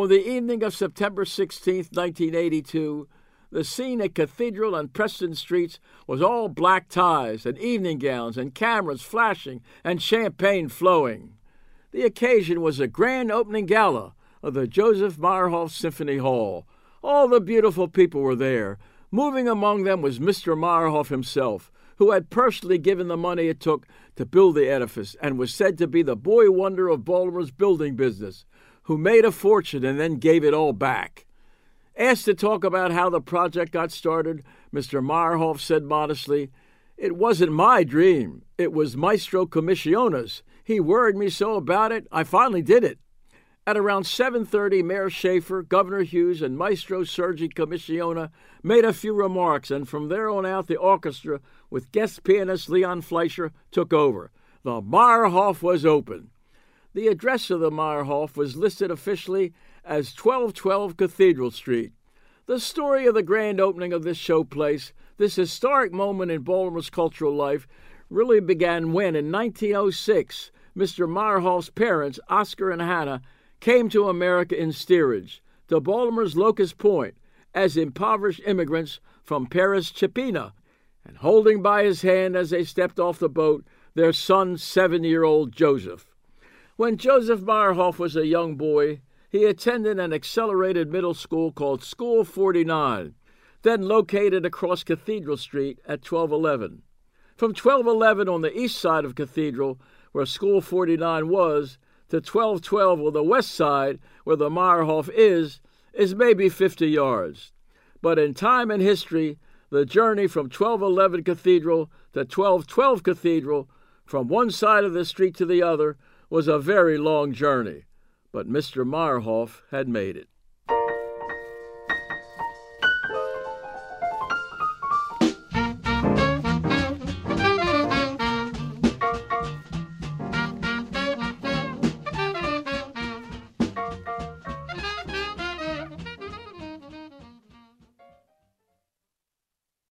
On the evening of September 16, 1982, the scene at Cathedral and Preston Streets was all black ties and evening gowns and cameras flashing and champagne flowing. The occasion was a grand opening gala of the Joseph Meyerhoff Symphony Hall. All the beautiful people were there. Moving among them was Mr. Meyerhoff himself, who had personally given the money it took to build the edifice and was said to be the boy wonder of Baltimore's building business, who made a fortune and then gave it all back. Asked to talk about how the project got started, Mr. Meyerhoff said modestly, It wasn't my dream. It was Maestro Comissiona's. He worried me so about it, I finally did it. At around 7:30, Mayor Schaefer, Governor Hughes, and Maestro Sergiu Comissiona made a few remarks, and from there on out, the orchestra, with guest pianist Leon Fleisher, took over. The Meyerhoff was open. The address of the Meyerhoff was listed officially as 1212 Cathedral Street. The story of the grand opening of this showplace, this historic moment in Baltimore's cultural life, really began when, in 1906, Mr. Meyerhoff's parents, Oscar and Hannah, came to America in steerage, to Baltimore's Locust Point, as impoverished immigrants from Paris Chipina, and holding by his hand as they stepped off the boat their son, seven year old Joseph. When Joseph Meyerhoff was a young boy, he attended an accelerated middle school called School 49, then located across Cathedral Street at 1211. From 1211 on the east side of Cathedral, where School 49 was, to 1212 on the west side, where the Meyerhoff is, is maybe 50 yards. But in time and history, the journey from 1211 Cathedral to 1212 Cathedral, from one side of the street to the other, was a very long journey but Mr. Meyerhoff had made it.